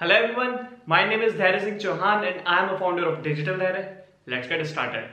Hello everyone, my name is Dhairya Singh Chauhan and I am a founder of Digital Dhairya. Let's get started.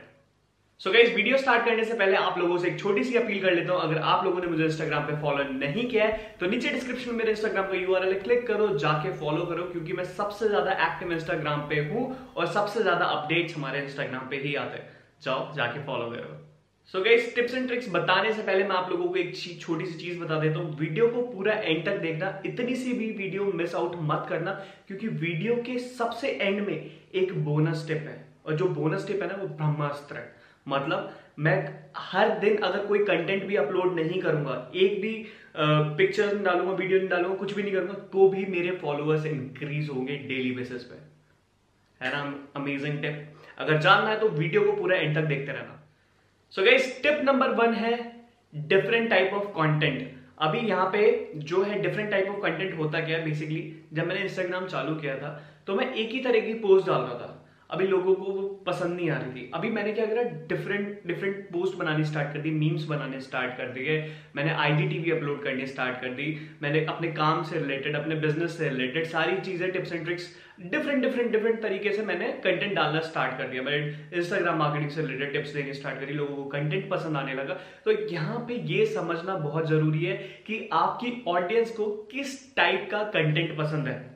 So guys video start करने से पहले आप लोगों से एक छोटी सी अपील कर लेता हूँ अगर आप लोगों ने मुझे इंस्टाग्राम पे फॉलो नहीं किया है तो नीचे डिस्क्रिप्शन में मेरे इंस्टाग्राम का यूआरएल क्लिक करो जाके फॉलो करो क्योंकि मैं सबसे ज़्यादा एक्टिव इंस्टाग्राम पे हूँ और सबसे ज़्यादा अपडेट्स हमारे इंस्टाग्राम पे ही आते हैं जाओ जाके फॉलो करो so guys tips and tricks बताने से पहले मैं आप लोगों को एक छोटी सी चीज़ बता देता हूँ। वीडियो को पूरा एंड तक देखना, इतनी सी भी वीडियो मिस आउट मत करना, क्योंकि वीडियो के सबसे एंड में एक बोनस टिप है। और जो बोनस टिप है ना, वो ब्रह्मास्त्र है। मतलब मैं हर दिन अगर कोई कंटेंट भी अपलोड नहीं करूँगा, एक भी पिक्चर नहीं डालूँगा वीडियो नहीं डालूँगा, कुछ भी नहीं करूँगा तो भी मेरे फॉलोअर्स इंक्रीज होंगे डेली बेसिस पे। है ना? अमेजिंग टिप अगर जानना है तो वीडियो को पूरा एंड तक देखते रहना। So guys tip number one है डिफरेंट टाइप ऑफ़ कंटेंट अभी यहाँ पे जो है डिफरेंट टाइप ऑफ़ कंटेंट होता क्या है बेसिकली जब मैंने इंस्टाग्राम चालू किया था तो मैं एक ही तरह की पोस्ट डाल रहा था। अभी लोगों को पसंद नहीं आ रही थी। अभी मैंने क्या करा डिफरेंट डिफरेंट पोस्ट बनानी स्टार्ट कर दी मीम्स बनाने स्टार्ट कर दिए मैंने आईजीटीवी अपलोड करनी स्टार्ट कर दी। मैंने अपने काम से रिलेटेड अपने बिज़नेस से रिलेटेड सारी चीज़ें tips and tricks different different different तरीके से मैंने कंटेंट डालना स्टार्ट कर दिया। मैंने इंस्टाग्राम मार्केटिंग से रिलेटेड टिप्स देनी स्टार्ट करी, लोगों को कंटेंट पसंद आने लगा। तो यहाँ पे ये समझना बहुत ज़रूरी है कि आपकी ऑडियंस को किस टाइप का कंटेंट पसंद है।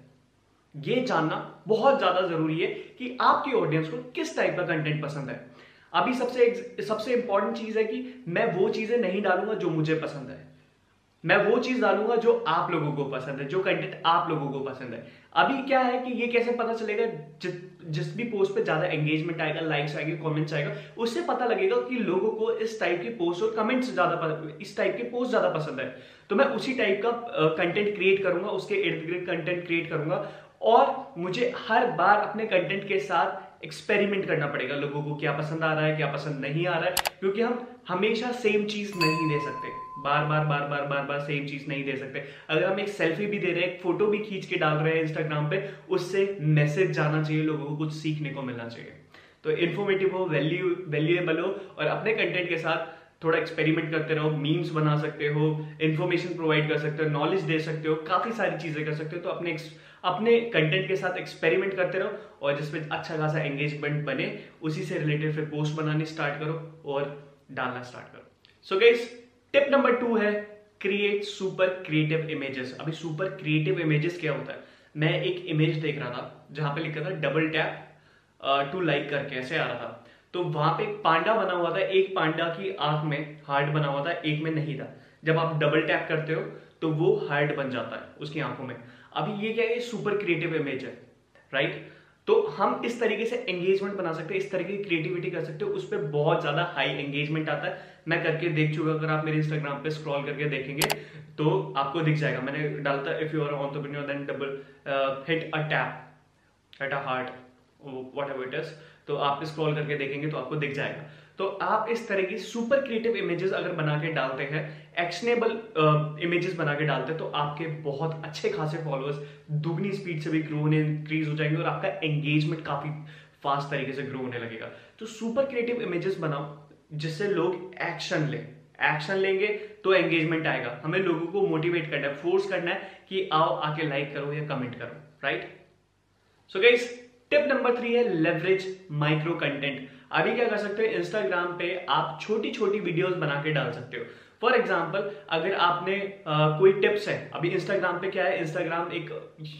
ये जानना बहुत ज़्यादा ज़रूरी है कि आपकी ऑडियंस को किस टाइप का कंटेंट पसंद है। अभी सबसे सबसे इंपॉर्टेंट चीज़ है कि मैं वो चीज़ें नहीं डालूँगा जो मुझे पसंद है। मैं वो चीज़ डालूँगा जो आप लोगों को पसंद है जो कंटेंट आप लोगों को पसंद है। अभी क्या है कि ये कैसे पता चलेगा? जि, जिस भी पोस्ट पे ज़्यादा एंगेजमेंट आएगा लाइक्स आएँगे कमेंट्स आएगा उससे पता लगेगा कि लोगों को इस टाइप की पोस्ट और कमेंट्स ज़्यादा इस टाइप के पोस्ट ज़्यादा पसंद है। तो मैं उसी टाइप का कंटेंट क्रिएट करूँगा उसके इर्द गिर्द कंटेंट क्रिएट करूँगा और मुझे हर बार अपने कंटेंट के साथ एक्सपेरिमेंट करना पड़ेगा लोगों को, क्या पसंद आ रहा है, क्या पसंद नहीं आ रहा है, क्योंकि हम हमेशा सेम चीज़ नहीं दे सकते। बार बार बार बार बार बार सेम चीज़ नहीं दे सकते। अगर हम एक सेल्फी भी दे रहे हैं, एक फ़ोटो भी खींच के डाल रहे हैं इंस्टाग्राम पे, उससे मैसेज जाना चाहिए लोगों को, कुछ सीखने को मिलना चाहिए। तो इन्फॉर्मेटिव हो वैल्यू वैल्यूएबल हो, और अपने कंटेंट के साथ थोड़ा एक्सपेरिमेंट करते रहो मीम्स बना सकते हो इन्फॉर्मेशन प्रोवाइड कर सकते हो नॉलेज दे सकते हो, काफ़ी सारी चीज़ें कर सकते हो तो अपने अपने कंटेंट के साथ एक्सपेरिमेंट करते रहो और जिसमें अच्छा खासा एंगेजमेंट बने, उसी से रिलेटेड फिर पोस्ट बनाने स्टार्ट करो और डालना स्टार्ट करो। So guys tip number two है क्रिएट सुपर क्रिएटिव इमेजेस अभी सुपर क्रिएटिव इमेजेस क्या होता है? मैं एक इमेज देख रहा था, जहाँ पे लिखा था डबल टैप टू लाइक करके, ऐसे आ रहा था। तो वहाँ पे एक पांडा बना हुआ था, एक पांडा की आँख में हार्ट बना हुआ था, एक में नहीं था। जब आप डबल टैप करते हो तो वो हार्ट बन जाता है उसकी आँखों में। अभी ये क्या है सुपर क्रिएटिव इमेज है राइट तो हम इस तरीके से एंगेजमेंट बना सकते हैं, इस तरीके की क्रिएटिविटी कर सकते हो, उस पर बहुत ज़्यादा हाई एंगेजमेंट आता है। मैं करके देख चुका अगर आप मेरे इंस्टाग्राम पे स्क्रॉल करके देखेंगे तो आपको दिख जाएगा। मैंने डालता if you are entrepreneur then double hit a tap at a heart whatever it is तो आप स्क्रॉल करके देखेंगे तो आपको दिख जाएगा। तो आप इस तरह की सुपर क्रिएटिव इमेजेस अगर बना के डालते हैं एक्शनेबल इमेजेस बना के डालते हैं तो आपके बहुत अच्छे खासे फॉलोअर्स दुगनी स्पीड से भी ग्रो होने इंक्रीज हो जाएँगे और आपका एंगेजमेंट काफ़ी फास्ट तरीके से ग्रो होने लगेगा। तो सुपर क्रिएटिव इमेजेस बनाओ, जिससे लोग एक्शन ले। एक्शन लेंगे तो एंगेजमेंट आएगा। हमें लोगों को मोटिवेट करना है फोर्स करना है कि आओ आके लाइक करो या कमेंट करो right so guys tip number three है लेवरेज माइक्रो कंटेंट अभी क्या कर सकते हो इंस्टाग्राम पे आप छोटी छोटी वीडियोस बना के डाल सकते हो। फॉर एग्ज़ाम्पल अगर आपने आ, कोई टिप्स है अभी इंस्टाग्राम पे क्या है? इंस्टाग्राम एक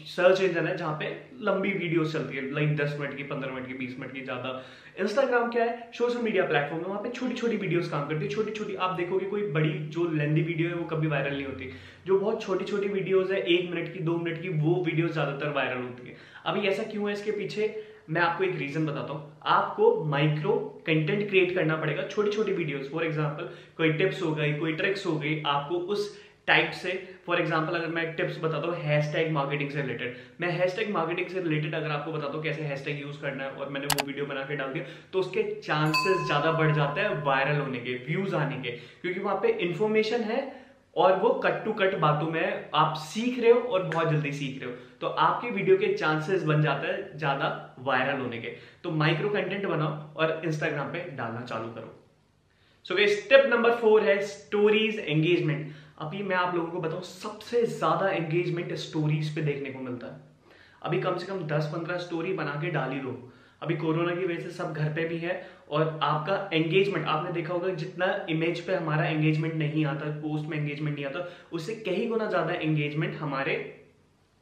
सर्च इंजन है जहाँ पे लंबी वीडियो चलती है लाइक दस मिनट की पंद्रह मिनट की बीस मिनट की ज़्यादा। इंस्टाग्राम क्या है? सोशल मीडिया प्लेटफॉर्म है वहाँ पे छोटी छोटी वीडियोस काम करती है। छोटी छोटी आप देखोगे कोई बड़ी जो लेंदी वीडियो है वो कभी वायरल नहीं होती। जो बहुत छोटी छोटी वीडियोज़ है एक मिनट की दो मिनट की वो वीडियो ज़्यादातर वायरल होती है। अभी ऐसा क्यों है इसके पीछे? मैं आपको एक रीजन बताता हूँ। आपको माइक्रो कंटेंट क्रिएट करना पड़ेगा। छोटी छोटी वीडियोस फॉर एग्जांपल कोई टिप्स हो गई, कोई ट्रिक्स हो गई, आपको उस टाइप से फॉर एग्ज़ाम्पल अगर मैं टिप्स बताता हूँ हैशटैग मार्केटिंग से रिलेटेड मैं हैशटैग मार्केटिंग से रिलेटेड अगर आपको बताता हूँ कैसे हैशटैग यूज़ करना है, और मैंने वो वीडियो बना के डाल दिया तो उसके चांसेस ज़्यादा बढ़ जाते हैं वायरल होने के व्यूज़ आने के। क्योंकि वहाँ पे इन्फॉर्मेशन है और वो कट टू कट बातों में आप सीख रहे हो और बहुत जल्दी सीख रहे हो। तो आपकी वीडियो के चांसेस बन जाते हैं ज़्यादा वायरल होने के। तो माइक्रो कंटेंट बनाओ और इंस्टाग्राम पे डालना चालू करो। So so, step number four है स्टोरीज एंगेजमेंट अभी मैं आप लोगों को बताऊँ सबसे ज़्यादा एंगेजमेंट स्टोरीज पे देखने को मिलता है। अभी कम से कम दस पंद्रह स्टोरी बना के डाली दो। अभी कोरोना की वजह से सब घर पे भी है और आपका एंगेजमेंट आपने देखा होगा जितना इमेज पे हमारा एंगेजमेंट नहीं आता पोस्ट में एंगेजमेंट नहीं आता, उससे कहीं गुना ज़्यादा एंगेजमेंट हमारे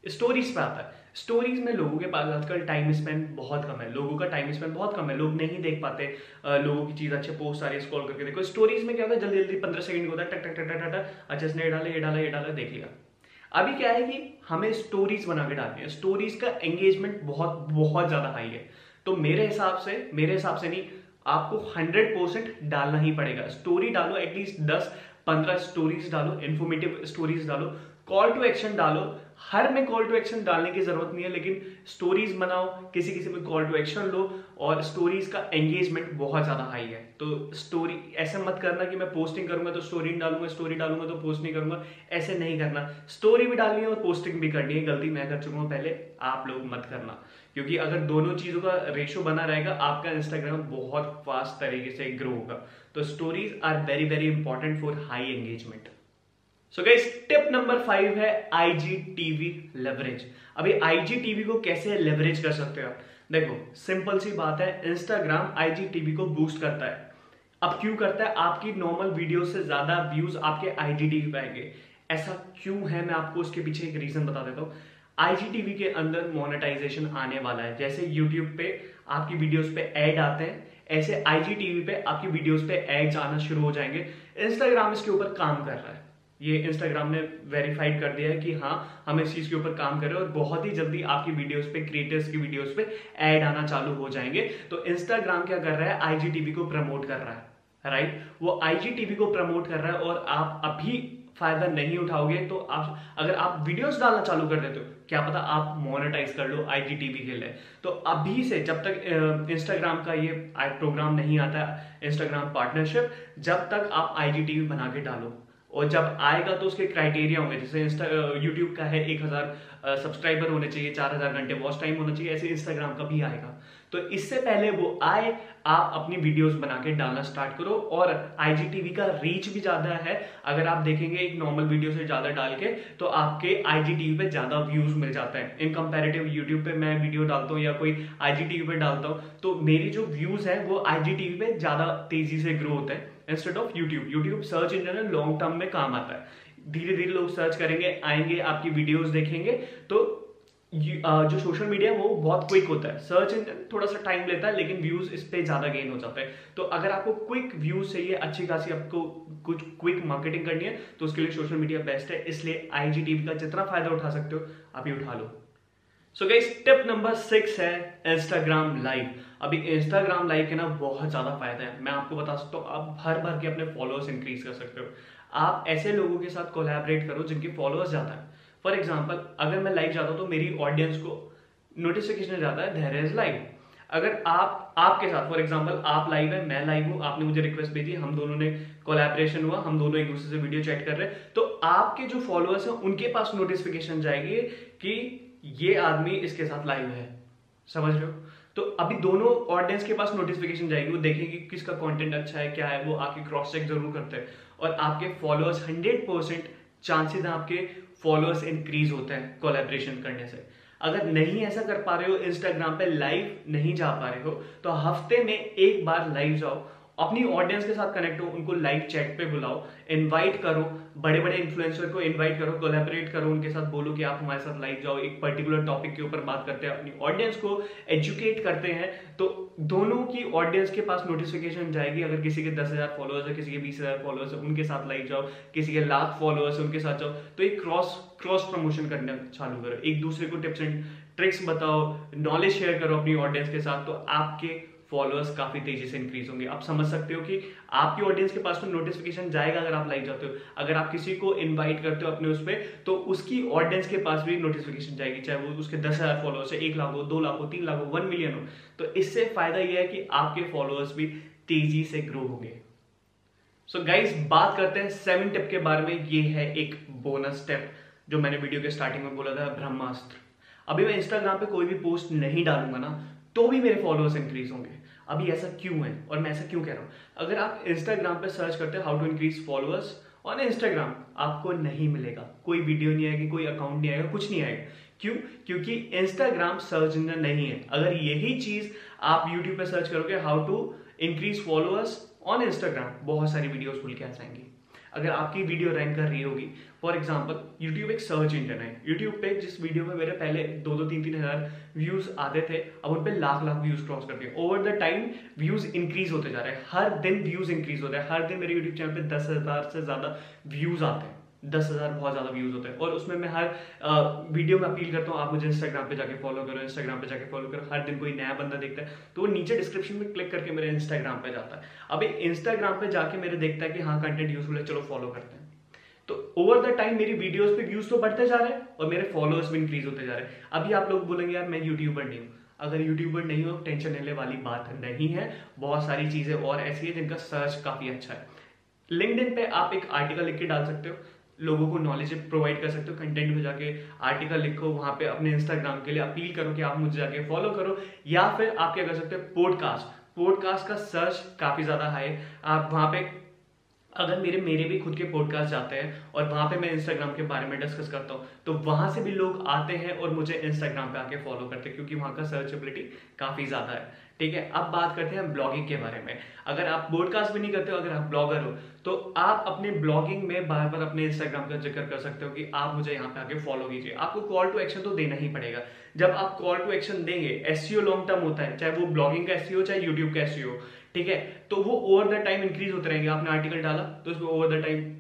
स्टोरीज पे आता है। स्टोरीज में लोगों के पास आजकल टाइम स्पेंड बहुत कम है। लोगों का टाइम स्पेंड बहुत कम है। लोग नहीं देख पाते लोगों की चीज़, अच्छे पोस्ट सारे स्क्रॉल करके देखो। स्टोरीज में क्या होता है? जल्दी जल्दी पंद्रह सेकंड होता है, टक टक टक टक टक अच्छा इसने ये डाला ये डाला ये डाला, देख लिया। अभी क्या है कि हमें स्टोरीज बना के डालनी है। स्टोरीज का एंगेजमेंट बहुत बहुत ज़्यादा हाई है। तो मेरे हिसाब से, मेरे हिसाब से नहीं, आपको हंड्रेड परसेंट डालना ही पड़ेगा। स्टोरी डालो एटलीस्ट दस, पंद्रह स्टोरीज डालो इन्फॉर्मेटिव स्टोरीज डालो कॉल टू एक्शन डालो। हर में कॉल टू एक्शन डालने की ज़रूरत नहीं है, लेकिन स्टोरीज बनाओ किसी किसी में कॉल टू एक्शन लो, और स्टोरीज का एंगेजमेंट बहुत ज़्यादा हाई है। तो स्टोरी ऐसे मत करना कि मैं पोस्टिंग करूँगा तो स्टोरी नहीं डालूँगा स्टोरी डालूँगा तो पोस्ट नहीं करूँगा। ऐसे नहीं करना। स्टोरी भी डालनी है और पोस्टिंग भी करनी है। गलती मैं कर चुका हूँ पहले, आप लोग मत करना। क्योंकि अगर दोनों चीज़ों का रेशो बना रहेगा, आपका इंस्टाग्राम बहुत फास्ट तरीके से ग्रो होगा। तो stories are very very important for high engagement so guys tip number five है आईजीटीवी लेवरेज अभी आईजीटीवी को कैसे लेवरेज कर सकते हो आप? देखो सिंपल सी बात है इंस्टाग्राम आईजीटीवी को बूस्ट करता है। अब क्यों करता है? आपकी नॉर्मल वीडियो से ज़्यादा व्यूज़ आपके आईजीटीवी पे आएँगे। ऐसा क्यों है? मैं आपको उसके पीछे एक रीजन बता देता हूँ। आईजीटीवी के अंदर मोनेटाइजेशन आने वाला है। जैसे यूट्यूब पे आपकी वीडियोस पे ऐड आते हैं, ऐसे आईजीटीवी पे आपकी वीडियोस पे एड्स आना शुरू हो जाएँगे। इंस्टाग्राम इसके ऊपर काम कर रहा है। ये इंस्टाग्राम ने वेरीफाइड कर दिया है कि हाँ हम इस चीज़ के ऊपर काम कर रहे हैं और बहुत ही जल्दी आपकी वीडियोस पे क्रिएटर्स की वीडियोस पे ऐड आना चालू हो जाएँगे। तो इंस्टाग्राम क्या कर रहा है? आईजीटीवी को प्रमोट कर रहा है राइट वो आईजीटीवी को प्रमोट कर रहा है और आप अभी फ़ायदा नहीं उठाओगे तो आप, अगर आप वीडियोस डालना चालू कर देते हो, क्या पता आप मोनेटाइज कर लो आईजीटीवी के लिए तो अभी से जब तक इंस्टाग्राम का ये प्रोग्राम नहीं आता इंस्टाग्राम पार्टनरशिप जब तक आप आईजीटीवी बना के डालो। और जब आएगा तो उसके क्राइटेरिया होंगे, जैसे इंस्टा यूट्यूब का है एक हज़ार सब्सक्राइबर होने चाहिए, चार हज़ार घंटे वॉच टाइम होना चाहिए, ऐसे इंस्टाग्राम का भी आएगा। तो इससे पहले वो आए, आप अपनी वीडियोस बना के डालना स्टार्ट करो और आईजीटीवी का रीच भी ज़्यादा है। अगर आप देखेंगे एक नॉर्मल वीडियो से ज़्यादा डाल के तो आपके आईजीटीवी पे ज़्यादा व्यूज़ मिल जाता है। इन कंपेरेटिव यूट्यूब पे मैं वीडियो डालता हूँ या कोई आईजीटीवी पे डालता हूँ तो मेरी जो व्यूज़ है, वो आईजीटीवी पे ज़्यादा तेज़ी से ग्रो होता है instead of YouTube YouTube search engine long term में काम आता है। धीरे धीरे लोग सर्च करेंगे, आएँगे, आपकी वीडियोस देखेंगे तो जो सोशल मीडिया है, वो बहुत क्विक होता है। सर्च इंजन थोड़ा सा टाइम लेता है, लेकिन व्यूज़ इस पे ज़्यादा गेन हो जाता है। तो अगर आपको क्विक व्यूज़ चाहिए, अच्छी खासी आपको कुछ क्विक मार्केटिंग करनी है तो उसके लिए सोशल मीडिया बेस्ट है। इसलिए आईजीटीवी का जितना फ़ायदा उठा सकते हो, आप ही उठा लो। So guys tip number six है इंस्टाग्राम लाइव अभी इंस्टाग्राम लाइव के ना बहुत ज़्यादा फ़ायदा है। मैं आपको बता सकता हूँ, आप भर भर के अपने फॉलोअर्स इंक्रीज कर सकते हो। आप ऐसे लोगों के साथ कोलैबोरेट करो जिनके फॉलोअर्स ज़्यादा है। फॉर एग्ज़ाम्पल अगर मैं लाइव जाता हूँ तो मेरी ऑडियंस को नोटिफिकेशन जाता है देर इज़ लाइव अगर आप, आपके साथ फॉर एग्ज़ाम्पल आप लाइव है, मैं लाइव हूँ, आपने मुझे रिक्वेस्ट भेजी, हम दोनों ने कोलैबोरेशन हुआ, हम दोनों एक दूसरे से वीडियो चैट कर रहे हैं तो आपके जो फॉलोअर्स हैं, उनके पास नोटिफिकेशन जाएगी कि ये आदमी इसके साथ लाइव है। समझ रहे हो? तो अभी दोनों ऑडियंस के पास नोटिफिकेशन जाएगी, वो देखेंगे कि किसका कंटेंट अच्छा है, क्या है, वो आके क्रॉस चेक ज़रूर करते हैं। और आपके फॉलोअर्स हंड्रेड परसेंट चांसेस हैं आपके फॉलोअर्स इंक्रीज होते हैं कोलेब्रेशन करने से। अगर नहीं ऐसा कर पा रहे हो इंस्टाग्राम पे लाइव नहीं जा पा रहे हो तो हफ़्ते में एक बार लाइव जाओ। अपनी ऑडियंस के साथ कनेक्ट हो, उनको लाइव चैट पे बुलाओ इनवाइट करो बड़े बड़े इन्फ्लुएंसर को इनवाइट करो कोलेबरेट करो, उनके साथ बोलो कि आप हमारे साथ लाइव जाओ, एक पर्टिकुलर टॉपिक के ऊपर बात करते हैं, अपनी ऑडियंस को एजुकेट करते हैं तो दोनों की ऑडियंस के पास नोटिफिकेशन जाएगी, अगर किसी के दस हज़ार फॉलोअर्स है, किसी के बीस हज़ार फॉलोअर्स है, उनके साथ लाइव जाओ, किसी के लाख फॉलोअर्स उनके साथ जाओ तो एक क्रॉस क्रॉस प्रमोशन करना चालू करो, एक दूसरे को टिप्स एंड ट्रिक्स बताओ नॉलेज शेयर करो अपनी ऑडियंस के साथ तो आपके फॉलोअर्स काफ़ी तेज़ी से इंक्रीज होंगे। आप समझ सकते हो कि आपकी ऑडियंस के पास तो नोटिफिकेशन जाएगा अगर आप लाइव जाते हो। अगर आप किसी को इनवाइट करते हो अपने उस पर तो उसकी ऑडियंस के पास भी नोटिफिकेशन जाएगी। चाहे वो उसके दस हज़ार फॉलोअर्स है, एक लाख हो, दो लाख हो, तीन लाख हो वन मिलियन हो। तो इससे फ़ायदा यह है कि आपके फॉलोअर्स भी तेज़ी से ग्रो होंगे। सो so बात करते हैं सेवन टिप के बारे में। ये है एक बोनस स्टेप जो मैंने वीडियो के स्टार्टिंग में बोला था, ब्रह्मास्त्र। अभी मैं इंस्टाग्राम पे कोई भी पोस्ट नहीं डालूँगा ना तो भी मेरे फॉलोअर्स इंक्रीज होंगे। अभी ऐसा क्यों है? और मैं ऐसा क्यों कह रहा हूँ? अगर आप इंस्टाग्राम पे सर्च करते हैं how to increase followers on Instagram आपको नहीं मिलेगा। कोई वीडियो नहीं आएगी, कोई अकाउंट नहीं आएगा, कुछ नहीं आएगा। क्यों? क्योंकि इंस्टाग्राम सर्च इंजन नहीं है। अगर यही चीज़ आप यूट्यूब पर सर्च करोगे how to increase followers on Instagram बहुत सारी वीडियोज़ खुल के आ जाएँगी। अगर आपकी वीडियो रैंक कर रही होगी। फॉर एग्ज़ाम्पल यूट्यूब एक सर्च इंजन है। यूट्यूब पे जिस वीडियो में मेरे पहले दो दो, तीन तीन हज़ार व्यूज़ आते थे, अब उन पर लाख लाख व्यूज़ क्रॉस करते हैं over the time views increase होते जा रहे हैं। हर दिन व्यूज़ इंक्रीज होते हैं। हर दिन मेरे यूट्यूब चैनल पर दस हज़ार से ज़्यादा व्यूज़ आते हैं। दस हज़ार बहुत ज़्यादा व्यूज़ होते हैं। और उसमें मैं हर आ, वीडियो में अपील करता हूँ आप मुझे इंस्टाग्राम पे जाके फॉलो करो इंस्टाग्राम पे जाके फॉलो करो हर दिन कोई नया बंदा देखता है तो वो नीचे डिस्क्रिप्शन में क्लिक करके मेरे इंस्टाग्राम पे जाता है। अभी इंस्टाग्राम पे जाके मेरे देखता है कि हाँ कंटेंट यूजफुल है चलो फॉलो करते हैं। तो ओवर द टाइम मेरी वीडियोस पे व्यूज़ तो बढ़ते जा रहे हैं और मेरे फॉलोअर्स भी इंक्रीज होते जा रहे हैं। अभी आप लोग बोलेंगे यार मैं यूट्यूबर नहीं हूँ। अगर यूट्यूबर नहीं हो टेंशन लेने वाली बात नहीं है। बहुत सारी चीज़ें और ऐसी है जिनका सर्च काफ़ी अच्छा है। लिंकड पे आप एक आर्टिकल लिख के डाल सकते हो। लोगों को नॉलेज प्रोवाइड कर सकते हो कंटेंट में जाके आर्टिकल लिखो, वहाँ पे अपने इंस्टाग्राम के लिए अपील करो कि आप मुझे जाके फॉलो करो, या फिर आप क्या कर सकते हो पॉडकास्ट पॉडकास्ट का सर्च काफ़ी ज़्यादा हाई आप वहाँ पे अगर मेरे मेरे भी खुद के पॉडकास्ट जाते हैं और वहाँ पे मैं इंस्टाग्राम के बारे में डिस्कस करता हूँ तो वहाँ से भी लोग आते हैं और मुझे इंस्टाग्राम पे आके फॉलो करते हैं क्योंकि वहाँ का सर्चेबिलिटी काफ़ी ज़्यादा है। ठीक है, अब बात करते हैं ब्लॉगिंग के बारे में। अगर आप पॉडकास्ट भी नहीं करते हो, अगर आप ब्लॉगर हो तो आप अपने ब्लॉगिंग में बार बार अपने इंस्टाग्राम का ज़िक्र कर सकते हो कि आप मुझे यहाँ पे आके फॉलो कीजिए। आपको कॉल टू एक्शन तो देना ही पड़ेगा। जब आप कॉल टू एक्शन देंगे एस लॉन्ग टर्म होता है, चाहे वो ब्लॉगिंग का एस हो, चाहे यूट्यूब का एस ठीक है? तो वो ओवर द टाइम इंक्रीज होते रहेंगे। आपने आर्टिकल डाला तो उसमें ओवर द टाइम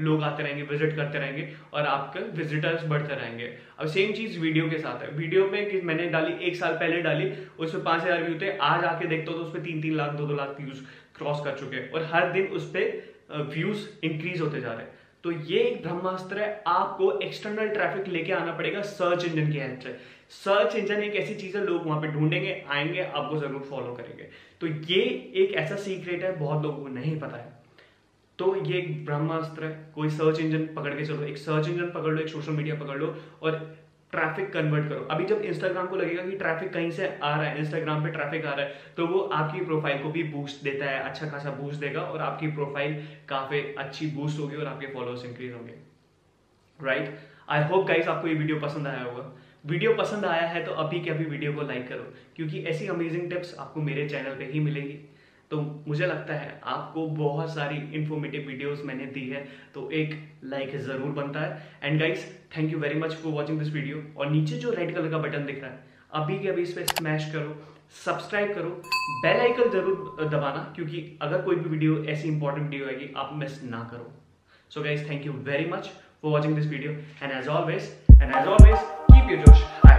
लोग आते रहेंगे विज़िट करते रहेंगे और आपके विजिटर्स बढ़ते रहेंगे। अब सेम चीज़ वीडियो के साथ है। वीडियो में कि मैंने डाली, एक साल पहले डाली, उसमें पाँच हज़ार व्यू थे। आज आके देखते हो तो उसमें तीन तीन लाख दो दो लाख व्यूज़ क्रॉस कर चुके हैं। और हर दिन उस पर व्यूज़ इंक्रीज होते जा रहे हैं। तो ये एक ब्रह्मास्त्र है। आपको एक्सटर्नल ट्रैफ़िक लेके आना पड़ेगा। सर्च इंजन की हेल्प से। सर्च इंजन एक ऐसी चीज़ है, लोग वहाँ पे ढूंढेंगे, आएँगे, आपको ज़रूर फॉलो करेंगे। तो ये एक ऐसा सीक्रेट है, बहुत लोगों को नहीं पता है। तो ये एक ब्रह्मास्त्र है, कोई सर्च इंजन पकड़ के चलो। एक सर्च इंजन पकड़ लो, एक सोशल मीडिया पकड़ लो और ट्रैफ़िक कन्वर्ट करो। अभी जब इंस्टाग्राम को लगेगा कि ट्रैफ़िक कहीं से आ रहा है इंस्टाग्राम पे ट्रैफ़िक आ रहा है तो वो आपकी प्रोफ़ाइल को भी बूस्ट देता है अच्छा खासा बूस्ट देगा और आपकी प्रोफ़ाइल काफ़ी अच्छी बूस्ट होगी और आपके फॉलोअर्स इंक्रीज होंगे। राइट आई होप गाइस आपको ये वीडियो पसंद आया होगा। वीडियो पसंद आया है तो अभी के अभी वीडियो को लाइक करो, क्योंकि ऐसी अमेजिंग टिप्स आपको मेरे चैनल पे ही मिलेगी। तो मुझे लगता है आपको बहुत सारी इन्फॉर्मेटिव वीडियोस मैंने दी है तो एक लाइक ज़रूर बनता है। And guys thank you very much for watching this video और नीचे जो रेड कलर का बटन दिख रहा है, अभी के अभी इस पर स्मैश करो सब्सक्राइब करो बेल आइकन ज़रूर दबाना, क्योंकि अगर कोई भी वीडियो ऐसी इंपॉर्टेंट वीडियो आएगी, आप मिस ना करो। So guys thank you very much for watching this video and as always and as always George.